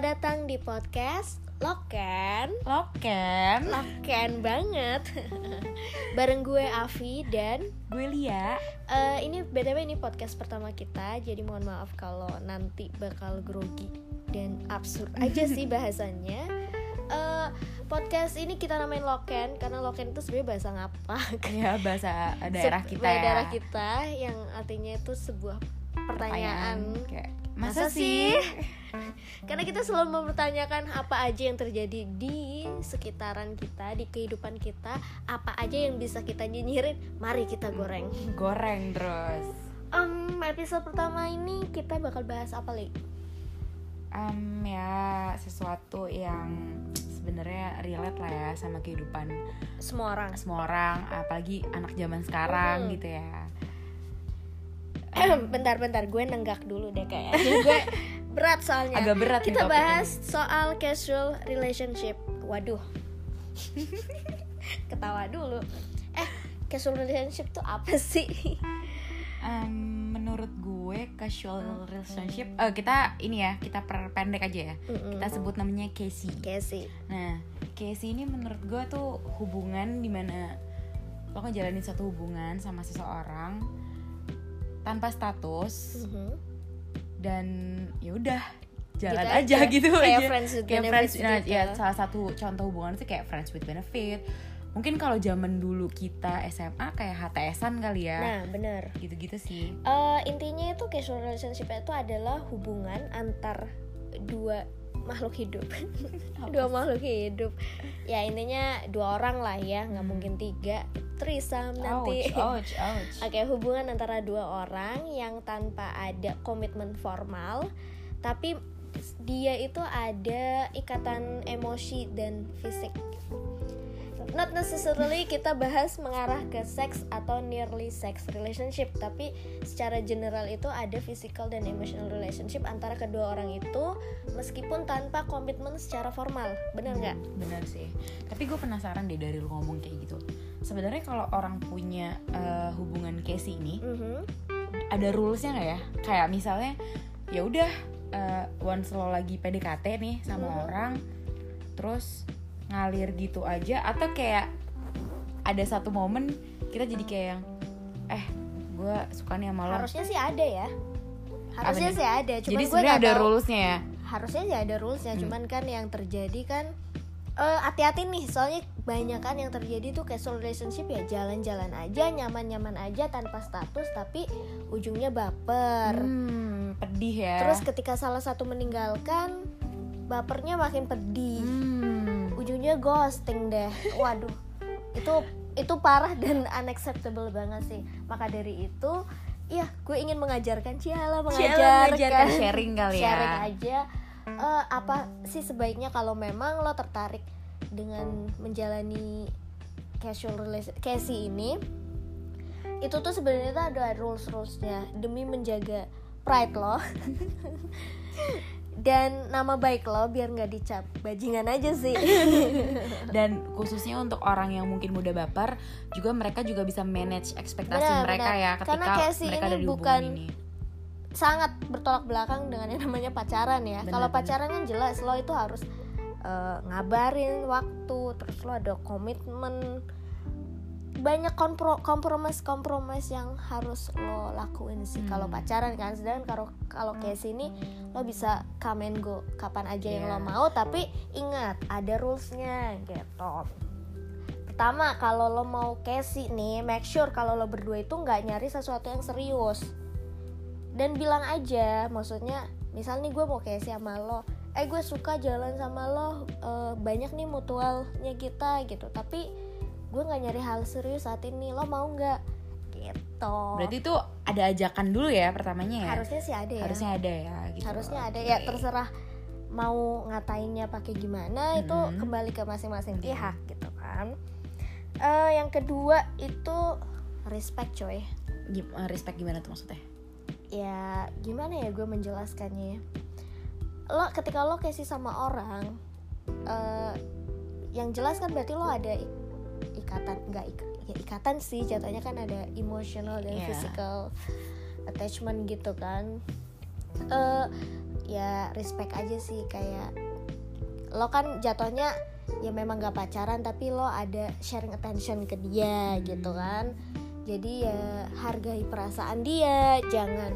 Selamat datang di podcast Loken. Loken. Loken banget. Bareng gue Avi dan Gue Lia. eh, Ini BTW ini podcast pertama kita Jadi mohon maaf kalau nanti bakal grogi Dan absurd aja sih bahasanya. Eh, Podcast ini kita namain Loken Karena Loken itu sebenarnya bahasa ngapak. Ya bahasa daerah kita. daerah kita Yang artinya itu sebuah pertanyaan Kayak, Masa Masa, sih? Karena kita selalu mempertanyakan apa aja yang terjadi di sekitaran kita, di kehidupan kita, apa aja yang bisa kita nyinyirin, mari kita goreng. Goreng terus Em, episode pertama ini kita bakal bahas apa lagi? Em, Ya sesuatu yang sebenarnya relate lah ya sama kehidupan Semua orang. semua orang Apalagi anak zaman sekarang Hmm. gitu ya Bentar-bentar, gue nenggak dulu deh kayaknya. gue berat soalnya. Agak berat Kita bahas soal casual relationship. Waduh. Ketawa dulu. Eh, casual relationship tuh apa sih? Em, Menurut gue casual relationship eh, Kita ini ya, kita perpendek aja ya Mm-mm. Kita sebut namanya Casey Casey. Nah, Casey ini menurut gue tuh hubungan di mana lo ngejalanin satu hubungan sama seseorang tanpa status Mhm. dan ya udah jalan Gitu aja, aja. gitu Kayak aja. friends with kayak benefits friends, nah, gitu. ya salah satu contoh hubungan itu kayak friends with benefit. Mungkin kalau zaman dulu kita SMA kayak HTSan kali ya. Nah, bener. Gitu-gitu sih. Eh, intinya itu casual relationship itu adalah hubungan antar dua makhluk hidup dua makhluk hidup ya intinya dua orang lah ya nggak Hmm. mungkin tiga trisam nanti Ouch, ouch, ouch. Oke, hubungan antara dua orang yang tanpa ada komitmen formal, tapi dia itu ada ikatan emosi dan fisik. Not necessarily kita bahas mengarah ke seks atau nearly sex relationship, tapi secara general itu ada physical dan emotional relationship antara kedua orang itu meskipun tanpa komitmen secara formal. Bener nggak? Bener sih. Tapi gue penasaran deh dari lu ngomong kayak gitu. Sebenarnya kalau orang punya eh, hubungan Casey ini, Mhm. ada rulesnya nggak ya? Kayak misalnya, ya udah eh, once lo lagi PDKT nih sama Mhm. orang, terus ngalir gitu aja, atau kayak ada satu momen kita jadi kayak yang, eh, gue suka nih sama lo. Harusnya sih ada ya. Harusnya sih ada, cuman jadi gue sebenarnya ada rulesnya ya. harusnya sih ada rulesnya Hmm. cuman kan yang terjadi kan eh, hati-hati nih soalnya banyak kan yang terjadi tuh casual relationship ya jalan-jalan aja nyaman-nyaman aja tanpa status tapi ujungnya baper Hmm, pedih ya. terus ketika salah satu meninggalkan bapernya makin pedih Hmm. Ujungnya ghosting deh. Waduh. Itu itu parah dan unacceptable banget sih. Maka dari itu ya gue ingin mengajarkan. Ciala mengajarkan, mengajarkan, sharing kali ya. sharing aja. Eh, apa sih sebaiknya kalau memang lo tertarik dengan menjalani casual Casey ini? Itu tuh sebenarnya tuh ada rules rulesnya demi menjaga pride lo dan nama baik lo biar nggak dicap bajingan aja sih dan khususnya untuk orang yang mungkin muda baper juga mereka juga bisa manage ekspektasi Benar, mereka benar. ya Karena ketika Casey mereka ini ada di bukan ini sangat bertolak belakang dengan yang namanya pacaran ya. Kalau pacaran kan jelas lo itu harus eh, ngabarin waktu, terus lo ada komitmen banyak kompro kompromis kompromis yang harus lo lakuin sih kalau Hmm. pacaran kan. Sedangkan kalau kalau kayak sini lo bisa come and go kapan aja yang lo mau tapi ingat ada rulesnya gitu. Pertama kalau lo mau Casey nih make sure kalau lo berdua itu nggak nyari sesuatu yang serius. Dan bilang aja maksudnya misal nih gue mau Casey sama lo eh gue suka jalan sama lo eh, banyak nih mutualnya kita gitu. Tapi gue nggak nyari hal serius saat ini lo mau nggak? Gitu. Berarti itu ada ajakan dulu ya pertamanya ya? Harusnya sih ada ya. Harusnya ada ya gitu. Harusnya ada ya terserah mau ngatainnya pakai gimana itu Mhm. kembali ke masing-masing Mhm. pihak gitu kan. Eh, yang kedua itu respect coy. Gim- eh, respect gimana tuh maksudnya? Ya gimana ya gue menjelaskannya ya? Lo ketika lo kasih sama orang eh, yang jelas kan berarti lo ada ikatan nggak ik- ya ikatan sih jatuhnya kan ada emotional dan Iya. physical attachment gitu kan Eh, ya respect aja sih kayak lo kan jatuhnya ya memang gak pacaran tapi lo ada sharing attention ke dia Hmm. gitu kan jadi ya hargai perasaan dia jangan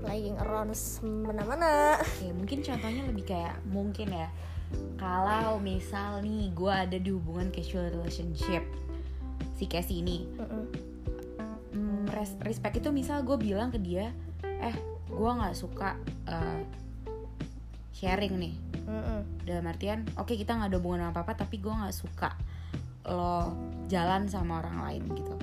playing around semena-mena Oke, mungkin contohnya lebih kayak mungkin ya. Kalau misal nih gue ada di hubungan casual relationship si Casey ini, Mm-mm. hmm, res- respect itu misal gue bilang ke dia, eh gue nggak suka eh, sharing nih. Mm-mm. Dalam artian, oke kita nggak ada hubungan apa apa, tapi gue nggak suka lo jalan sama orang lain gitu.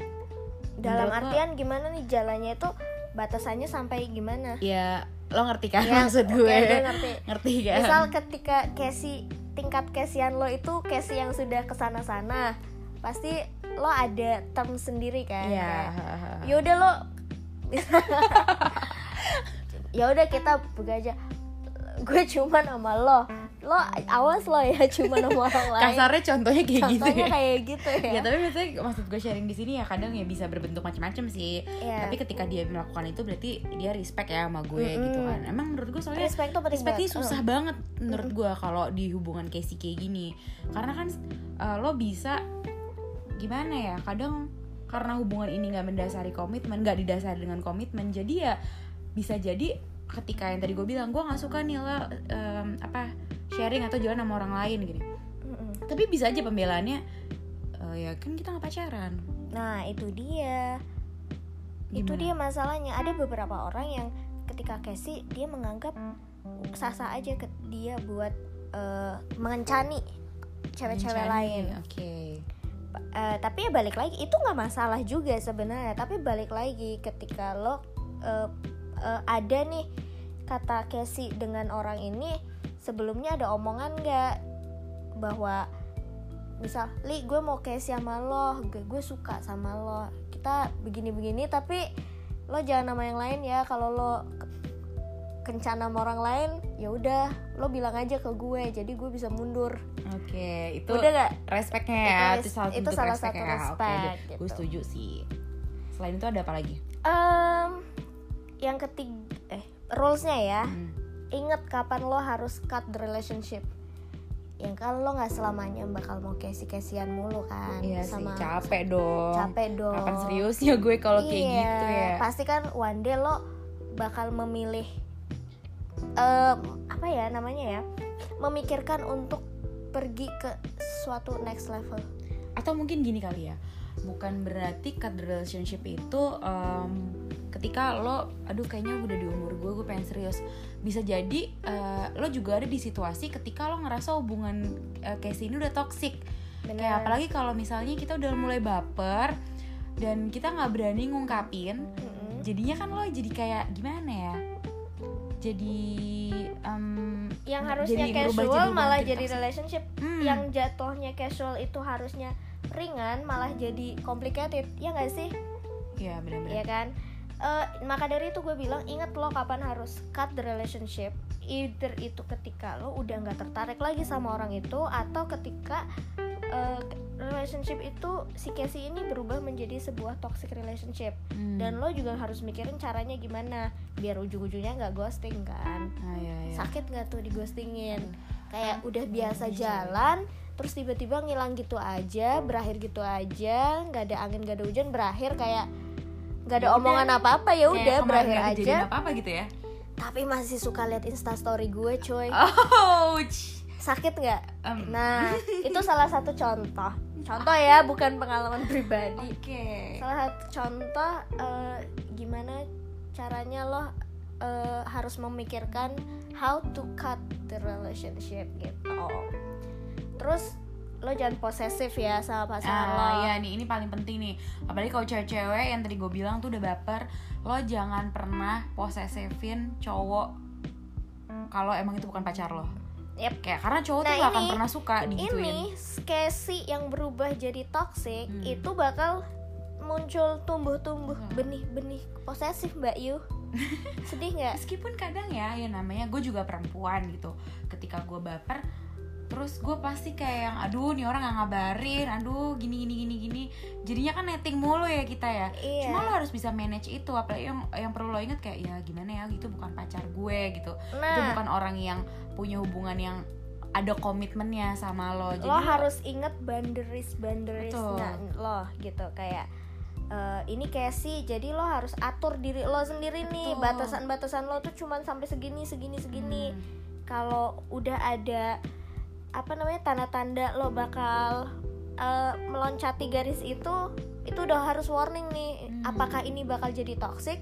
dalam Menurut lo- artian gimana nih jalannya itu batasannya sampai gimana Ya lo ngerti kan Ya, maksud gue? gue ngerti. ngerti kan? misal ketika Casey tingkat kesian lo itu Casey yang sudah ke sana sana pasti lo ada term sendiri kan Iya. Kayak, ya udah lo ya udah kita buka aja gue cuman sama lo lo awas lo ya cuman sama orang lain Kasarnya contohnya kayak gitu contohnya ya. kayak gitu ya, Ya tapi maksudnya maksud gue sharing di sini ya kadang ya bisa berbentuk macam-macam sih. Iya. Tapi ketika dia melakukan itu berarti dia respect ya sama gue Mm-mm. gitu kan. Emang menurut gue soalnya respect tuh respect ini banget. susah banget menurut gue kalau di hubungan Casey kayak gini. Karena kan uh, lo bisa gimana ya? Kadang karena hubungan ini nggak mendasari komitmen, nggak didasari dengan komitmen, jadi ya bisa jadi ketika yang tadi gue bilang gue nggak suka nih lo um, apa sharing atau jalan sama orang lain gini. Mm-mm. Tapi bisa aja pembelaannya "Eh, ya kan kita nggak pacaran. Nah itu dia Itu Gimana? dia masalahnya Ada beberapa orang yang ketika Casey Dia menganggap sah-sah aja ke dia buat eh, mengencani cewek-cewek lain Oke. Eh, Tapi ya balik lagi Itu nggak masalah juga sebenarnya Tapi balik lagi ketika lo eh, eh, Ada nih kata Casey dengan orang ini Sebelumnya ada omongan nggak Bahwa misal li gue mau Casey sama lo gue, gue suka sama lo kita begini-begini tapi lo jangan nama yang lain ya kalau lo ke- kencan sama orang lain ya udah lo bilang aja ke gue jadi gue bisa mundur Oke, itu udah gak respectnya ya. Itu salah itu salah respect satu ya. Respect, deh. gitu. gue setuju sih. Selain itu ada apa lagi? Em, yang ketiga eh rulesnya ya Hmm. Inget kapan lo harus cut the relationship yang kan lo nggak selamanya bakal mau kesi kesian mulu kan Iya sih, sama capek dong. capek dong Kapan seriusnya gue kalau kayak Iya, gitu ya? Pasti kan one day lo bakal memilih em, apa ya namanya ya? Memikirkan untuk pergi ke suatu next level. Atau mungkin gini kali ya. Bukan berarti cut the relationship itu em, ketika lo aduh kayaknya udah di umur gue gue pengen serius bisa jadi eh, lo juga ada di situasi ketika lo ngerasa hubungan eh, Casey ini udah toxic Kayak apalagi kalau misalnya kita udah mulai baper dan kita nggak berani ngungkapin, Mm-mm. jadinya kan lo jadi kayak gimana ya? Jadi em, Yang harusnya jadi casual malah jadi toxic. relationship. Hmm. Yang jatuhnya casual itu harusnya ringan malah jadi complicated. Ya nggak sih? Iya benar-benar. ya kan Eh, maka dari itu gue bilang ingat lo kapan harus cut the relationship either itu ketika lo udah nggak tertarik lagi sama orang itu atau ketika eh, relationship itu si Casey ini berubah menjadi sebuah toxic relationship Hmm. dan lo juga harus mikirin caranya gimana biar ujung-ujungnya nggak ghosting kan Ah, iya, iya. sakit nggak tuh di ghostingin kayak udah biasa Bisa. jalan terus tiba-tiba ngilang gitu aja berakhir gitu aja nggak ada angin nggak ada hujan berakhir kayak nggak ada Ya udah. omongan apa-apa ya udah berakhir aja apa-apa gitu ya. tapi masih suka lihat instastory gue coy Ouch. sakit nggak Em, nah itu salah satu contoh contoh ya bukan pengalaman pribadi Oke. salah satu contoh eh, gimana caranya lo eh, harus memikirkan how to cut the relationship gitu terus lo jangan posesif ya sama pasangan lo Ah, iya nih ini paling penting nih. Apalagi kalau cewek-cewek yang tadi gue bilang tuh udah baper, lo jangan pernah posesifin cowok kalau emang itu bukan pacar lo. Yep. Kayak karena cowok Nah, tuh gak akan pernah suka digituin. ini Casey yang berubah jadi toxic Hmm. itu bakal muncul tumbuh-tumbuh Hmm. benih-benih posesif mbak Yu sedih nggak Meskipun kadang ya, ya namanya gue juga perempuan gitu. Ketika gue baper, terus gue pasti kayak yang aduh nih orang nggak ngabarin. Aduh gini gini gini gini. Jadinya kan netting mulu ya kita ya. Iya. cuma lo harus bisa manage itu. Apalagi yang yang perlu lo inget kayak ya gimana ya? Gitu bukan pacar gue gitu. Itu nah bukan orang yang punya hubungan yang ada komitmennya sama lo. Jadi lo harus inget boundaries boundaries nah, lo gitu. Kayak eh, ini kayak sih jadi lo harus atur diri lo sendiri nih. Batasan-batasan lo tuh cuman sampai segini segini segini. Hmm. kalau udah ada apa namanya tanda-tanda lo bakal eh, meloncati garis itu itu udah harus warning nih. Hmm. apakah ini bakal jadi toxic?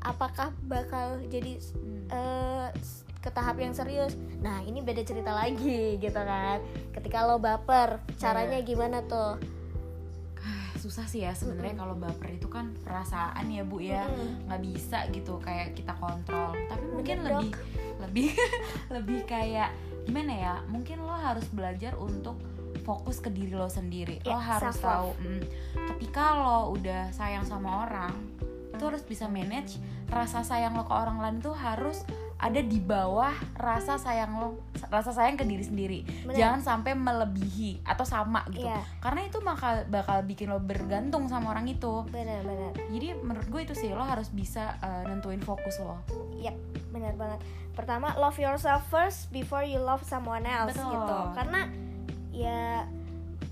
Apakah bakal jadi Hmm. s- ke tahap yang serius? Nah ini beda cerita lagi gitu kan. Ketika lo baper caranya Iya. gimana tuh? Susah sih ya sebenarnya kalau baper itu kan perasaan ya bu ya. Nggak bisa gitu kayak kita kontrol. Tapi mungkin Bener, lebih lebih lebih kayak gimana ya mungkin lo harus belajar untuk fokus ke diri lo sendiri Ya, lo harus self-love. tahu mm, ketika lo udah sayang sama orang itu harus bisa manage rasa sayang lo ke orang lain tuh harus ada di bawah rasa sayang lo rasa sayang ke diri sendiri Bener. jangan sampai melebihi atau sama gitu Iya. karena itu bakal bakal bikin lo bergantung sama orang itu benar-benar jadi menurut gue itu sih lo harus bisa uh, nentuin fokus lo Yap, benar banget. Pertama, love yourself first before you love someone else Betul. gitu. Karena ya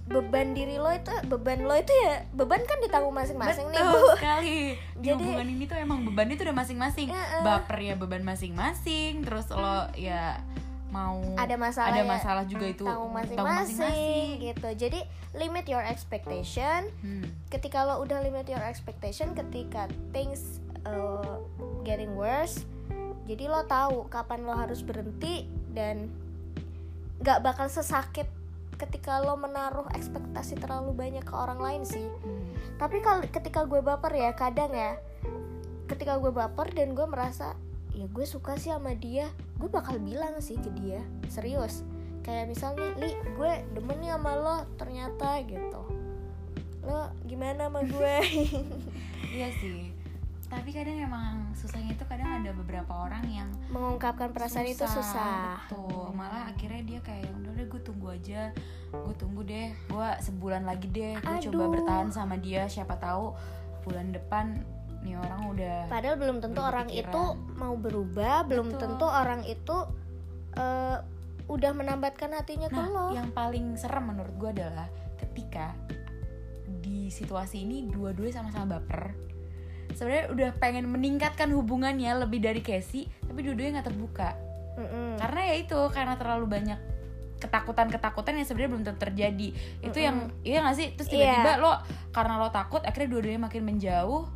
beban diri lo itu beban lo itu ya beban kan ditanggung masing-masing nih bu. sekali. Di Jadi- hubungan ini tuh emang bebannya tuh udah masing-masing. Heeh. baper ya beban masing-masing terus lo ya mau ada masalah ada ya, masalah juga itu tanggung tanggung masing-masing. gitu. Jadi limit your expectation. Hmm, ketika lo udah limit your expectation ketika things uh, getting worse jadi lo tahu kapan lo harus berhenti dan nggak bakal sesakit ketika lo menaruh ekspektasi terlalu banyak ke orang lain sih. Hmm. tapi kalau ketika gue baper ya kadang ya ketika gue baper dan gue merasa ya gue suka sih sama dia gue bakal bilang sih ke dia serius kayak misalnya li gue demen nih sama lo ternyata gitu. Lo gimana sama gue? Iya sih tapi kadang emang susahnya itu kadang ada beberapa orang yang mengungkapkan perasaan itu susah. betul. Malah akhirnya dia kayak udah deh gue tunggu aja. Gue tunggu deh. Gue sebulan lagi deh. Gue coba bertahan sama dia. Siapa tahu bulan depan nih orang udah padahal belum tentu Belum orang itu mau berubah belum Betul. tentu orang itu eh, udah menambatkan hatinya ke nah lo. yang paling serem menurut gue adalah ketika di situasi ini dua-duanya sama-sama baper sebenarnya udah pengen meningkatkan hubungannya lebih dari Casey tapi dua-duanya nggak terbuka Mm-mm. karena ya itu karena terlalu banyak ketakutan-ketakutan yang sebenarnya belum tentu terjadi itu yang iya gak sih terus tiba-tiba lo karena lo takut akhirnya dua-duanya makin menjauh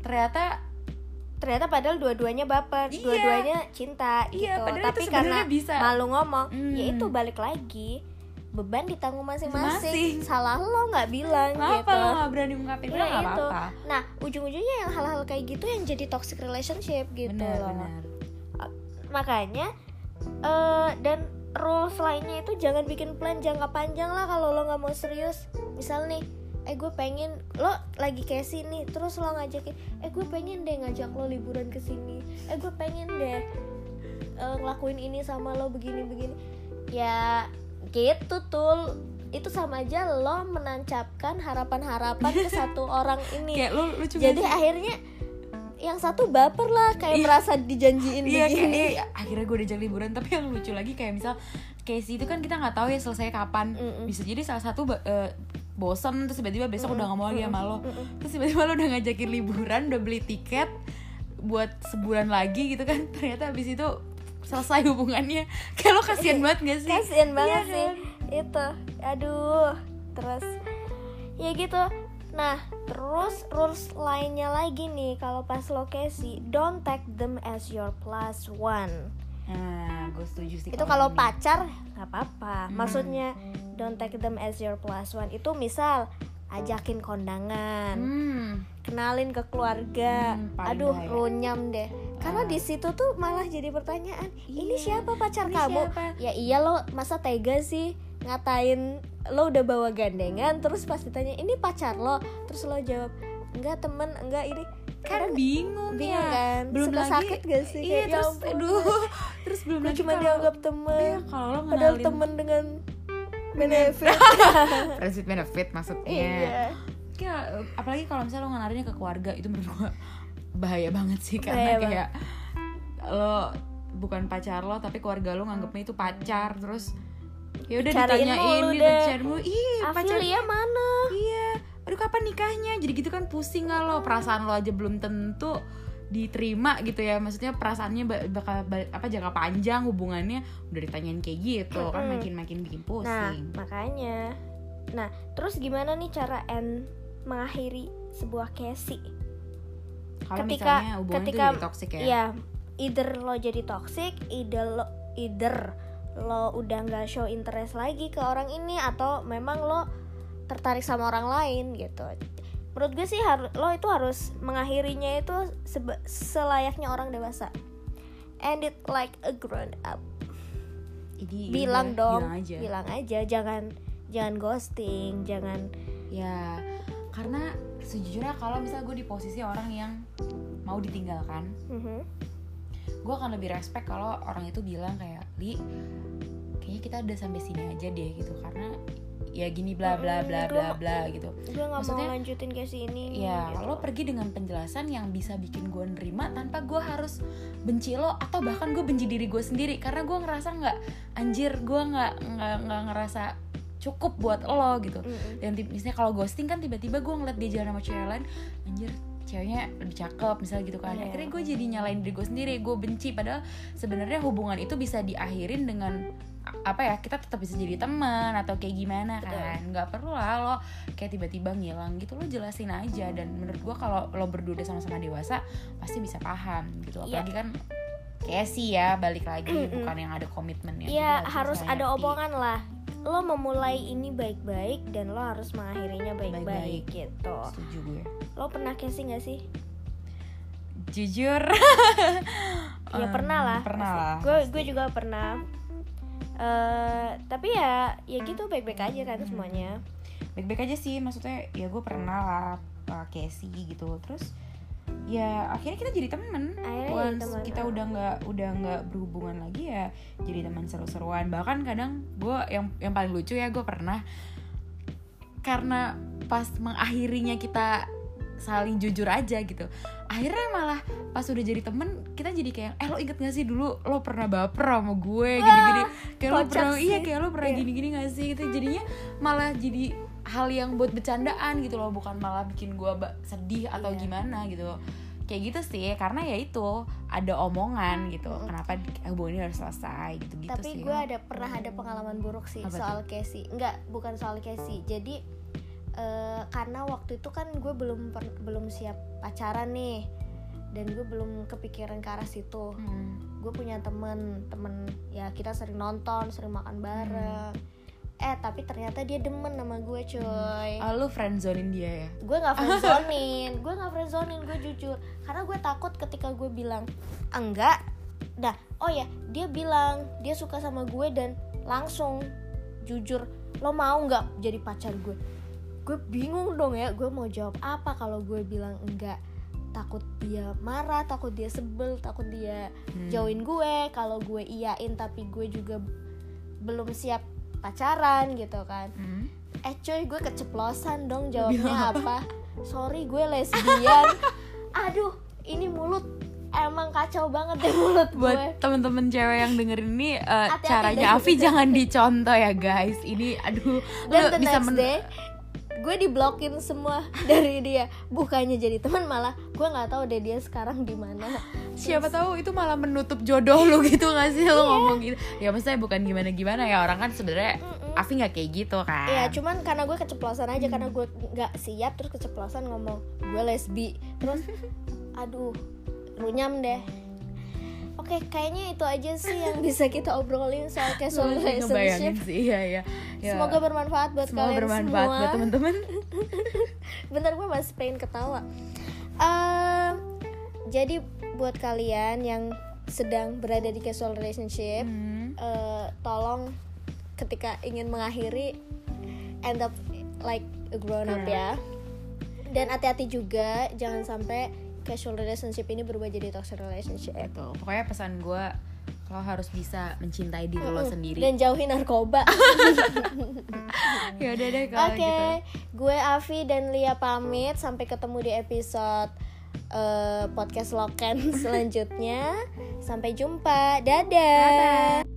ternyata ternyata padahal dua-duanya baper Iya. dua-duanya cinta Iya, gitu tapi karena bisa. malu ngomong Hmm. ya itu balik lagi beban ditanggung masing-masing. Masing. salah lo nggak bilang kenapa gitu. lo gak berani ungkapin Udah nggak itu. apa-apa. Nah ujung-ujungnya yang hal-hal kayak gitu yang jadi toxic relationship gitu benar loh. benar. Makanya eh dan rules lainnya itu jangan bikin plan jangka panjang lah kalau lo nggak mau serius. Misal nih eh gue pengen lo lagi Casey nih terus lo ngajakin eh gue pengen deh ngajak lo liburan ke sini. Eh gue pengen deh eh, ngelakuin ini sama lo begini begini ya gitu tuh itu sama aja lo menancapkan harapan-harapan ke satu orang ini. Kayak lo lucu jadi sih? akhirnya yang satu baper lah kayak Iya. merasa dijanjiin Iya kayak begini. eh, akhirnya gue udah liburan. Tapi yang lucu lagi kayak misal Casey itu kan kita nggak tahu ya selesai kapan. Mm-mm. bisa jadi salah satu eh, bosen terus tiba-tiba besok udah nggak mau lagi sama lo. Mm-mm. terus tiba-tiba lo udah ngajakin liburan udah beli tiket buat sebulan lagi gitu kan. Ternyata habis itu selesai hubungannya. Kayak lo kasihan banget gak sih? Kasian banget Iya sih. kan? itu aduh terus ya gitu. Nah terus rules lainnya lagi nih kalau pas lo Casey don't take them as your plus one. Nah gue setuju sih itu kalau pacar nggak apa-apa. Hmm. maksudnya don't take them as your plus one. Itu misal ajakin kondangan hmm, kenalin ke keluarga. Hmm, aduh runyam deh karena di situ tuh malah jadi pertanyaan ini Iya, siapa pacar ini kamu siapa? ya iya lo masa tega sih ngatain lo udah bawa gandengan terus pas ditanya ini pacar lo terus lo jawab enggak temen enggak ini kan bingung, bingung ya kan? belum Suka lagi sakit gak sih? iya Kayak, ya terus ampun. aduh terus belum lagi cuma kalau- dianggap iya, temen kalau lo padahal ngenalin temen dengan benefit with benefit maksudnya iya kayak apalagi kalau misalnya lo nganarinnya ke keluarga itu menurut gua bahaya banget sih Bahaya karena kayak lo bukan pacar lo tapi keluarga lo nganggapnya itu pacar terus ya udah ditanyain cari mulu ih pacar Afilia mana? Iya. Aduh kapan nikahnya? Jadi gitu kan pusing gak lo? Perasaan lo aja belum tentu diterima gitu ya. Maksudnya perasaannya ba- bakal ba- apa jangka panjang hubungannya udah ditanyain kayak gitu kan Mm-mm. makin makin bikin nah pusing makanya. Nah terus gimana nih cara end mengakhiri sebuah casey kalau ketika- misalnya hubungan itu ketika- jadi toxic ya Iya, either lo jadi toxic, either lo either lo udah nggak show interest lagi ke orang ini atau memang lo tertarik sama orang lain gitu. Menurut gue sih lo itu harus mengakhirinya itu selayaknya orang dewasa. End it like a grown up. Jadi Bilang udah, dong, bilang aja bilang aja, jangan jangan ghosting, jangan ya karena sejujurnya kalau misalnya gue di posisi orang yang mau ditinggalkan Mhm. gue akan lebih respect kalau orang itu bilang kayak li kayaknya kita udah sampai sini aja deh gitu karena ya gini bla bla bla Mm-mm, bla gua- bla gitu gue mau Maksudnya, lanjutin kayak ini. ya gitu. lo pergi dengan penjelasan yang bisa bikin gue nerima tanpa gue harus benci lo atau bahkan gue benci diri gue sendiri karena gue ngerasa nggak anjir gue nggak nggak nggak ngerasa cukup buat lo gitu. Dan misalnya kalau ghosting kan tiba-tiba gue ngeliat dia jalan sama cewek lain anjir ceweknya lebih cakep misalnya gitu kan. Iya. akhirnya gue jadi nyalain diri gue sendiri gue benci. Padahal sebenarnya hubungan itu bisa diakhirin dengan apa ya kita tetap bisa jadi teman atau kayak gimana kan. Nggak perlu lah lo kayak tiba-tiba ngilang gitu lo jelasin aja. Dan menurut gue kalau lo berdua sama-sama dewasa pasti bisa paham gitu. Iya. apalagi kan kayak sih ya balik lagi bukan yang ada komitmennya. Iya Jadi harus ada ngerti. omongan lah. Lo memulai ini baik-baik dan lo harus mengakhirinya Baik-baik. gitu. setuju gue Lo pernah casing gak sih? jujur Ya Em, pernah lah. pernah lah Gue juga pernah. eh tapi ya ya gitu baik-baik aja kan Hmm. semuanya. baik-baik aja sih maksudnya ya gue pernah lah uh, Casey gitu terus ya akhirnya kita jadi temen Akhirnya jadi Once teman, kita ah. udah nggak udah nggak berhubungan lagi ya jadi teman seru-seruan bahkan kadang gue yang yang paling lucu ya gue pernah karena pas mengakhirinya kita saling jujur aja gitu akhirnya malah pas udah jadi temen kita jadi kayak eh lo inget gak sih dulu lo pernah baper sama gue gini-gini kayak lo pernah iya sih. kayak lo pernah Iya. gini-gini gak sih gitu jadinya malah jadi hal yang buat bercandaan gitu loh bukan malah bikin gue sedih atau Iya. gimana gitu kayak gitu sih karena ya itu ada omongan gitu Mm-mm. kenapa hubungan ini harus selesai gitu gitu tapi sih gue ada pernah ada pengalaman buruk sih Apa soal Casey. Enggak, bukan soal Casey. Jadi eh, karena waktu itu kan gue belum per- belum siap pacaran nih dan gue belum kepikiran ke arah situ. Hmm. gue punya temen temen ya kita sering nonton sering makan bareng Hmm. Eh tapi ternyata dia demen sama gue coy Ah, lu friendzonin dia ya? Gue nggak friendzonin. Gue nggak friendzonin gue jujur. Karena gue takut ketika gue bilang enggak. Dah oh ya dia bilang dia suka sama gue dan langsung jujur lo mau nggak jadi pacar gue? Gue bingung dong ya gue mau jawab apa kalau gue bilang enggak. Takut dia marah takut dia sebel takut dia Hmm. jauhin gue. Kalau gue iyain tapi gue juga belum siap pacaran gitu kan Hmm. eh coy gue keceplosan dong jawabnya apa? sorry gue lesbian aduh ini mulut emang kacau banget deh mulut gue buat temen-temen cewek yang dengerin ini eh, Hati-hati caranya. Avi jangan dicontoh ya guys ini aduh dan the bisa next men- day gue diblokin semua dari dia. Bukannya jadi teman malah gue nggak tahu deh dia sekarang di mana. Siapa tahu itu malah menutup jodoh lu gitu gak sih? Lu ngomong gitu. Ya maksudnya bukan gimana gimana ya. Orang kan sebenarnya Mm-mm. Avi nggak kayak gitu kan. Iya, cuman karena gue keceplosan aja karena gue nggak siap terus keceplosan ngomong gue lesbi. Terus aduh runyam deh Oke, kayaknya itu aja sih yang bisa kita obrolin soal casual relationship. sih ya ya, ya. Semoga bermanfaat buat Semoga kalian bermanfaat semua. buat teman-teman Bentar gue masih pengen ketawa. Eh, jadi buat kalian yang sedang berada di casual relationship, Hmm. eh, tolong ketika ingin mengakhiri end up like a grown up ya dan hati-hati juga jangan sampai casual relationship ini berubah jadi toxic relationship Gitu. Pokoknya pesan gue lo harus bisa mencintai diri lo sendiri. dan jauhi narkoba ya udah deh Oke, kalau gitu. gue Avi dan Lia pamit. Sampai ketemu di episode eh, podcast Loken selanjutnya. Sampai jumpa, dadah. Dadah.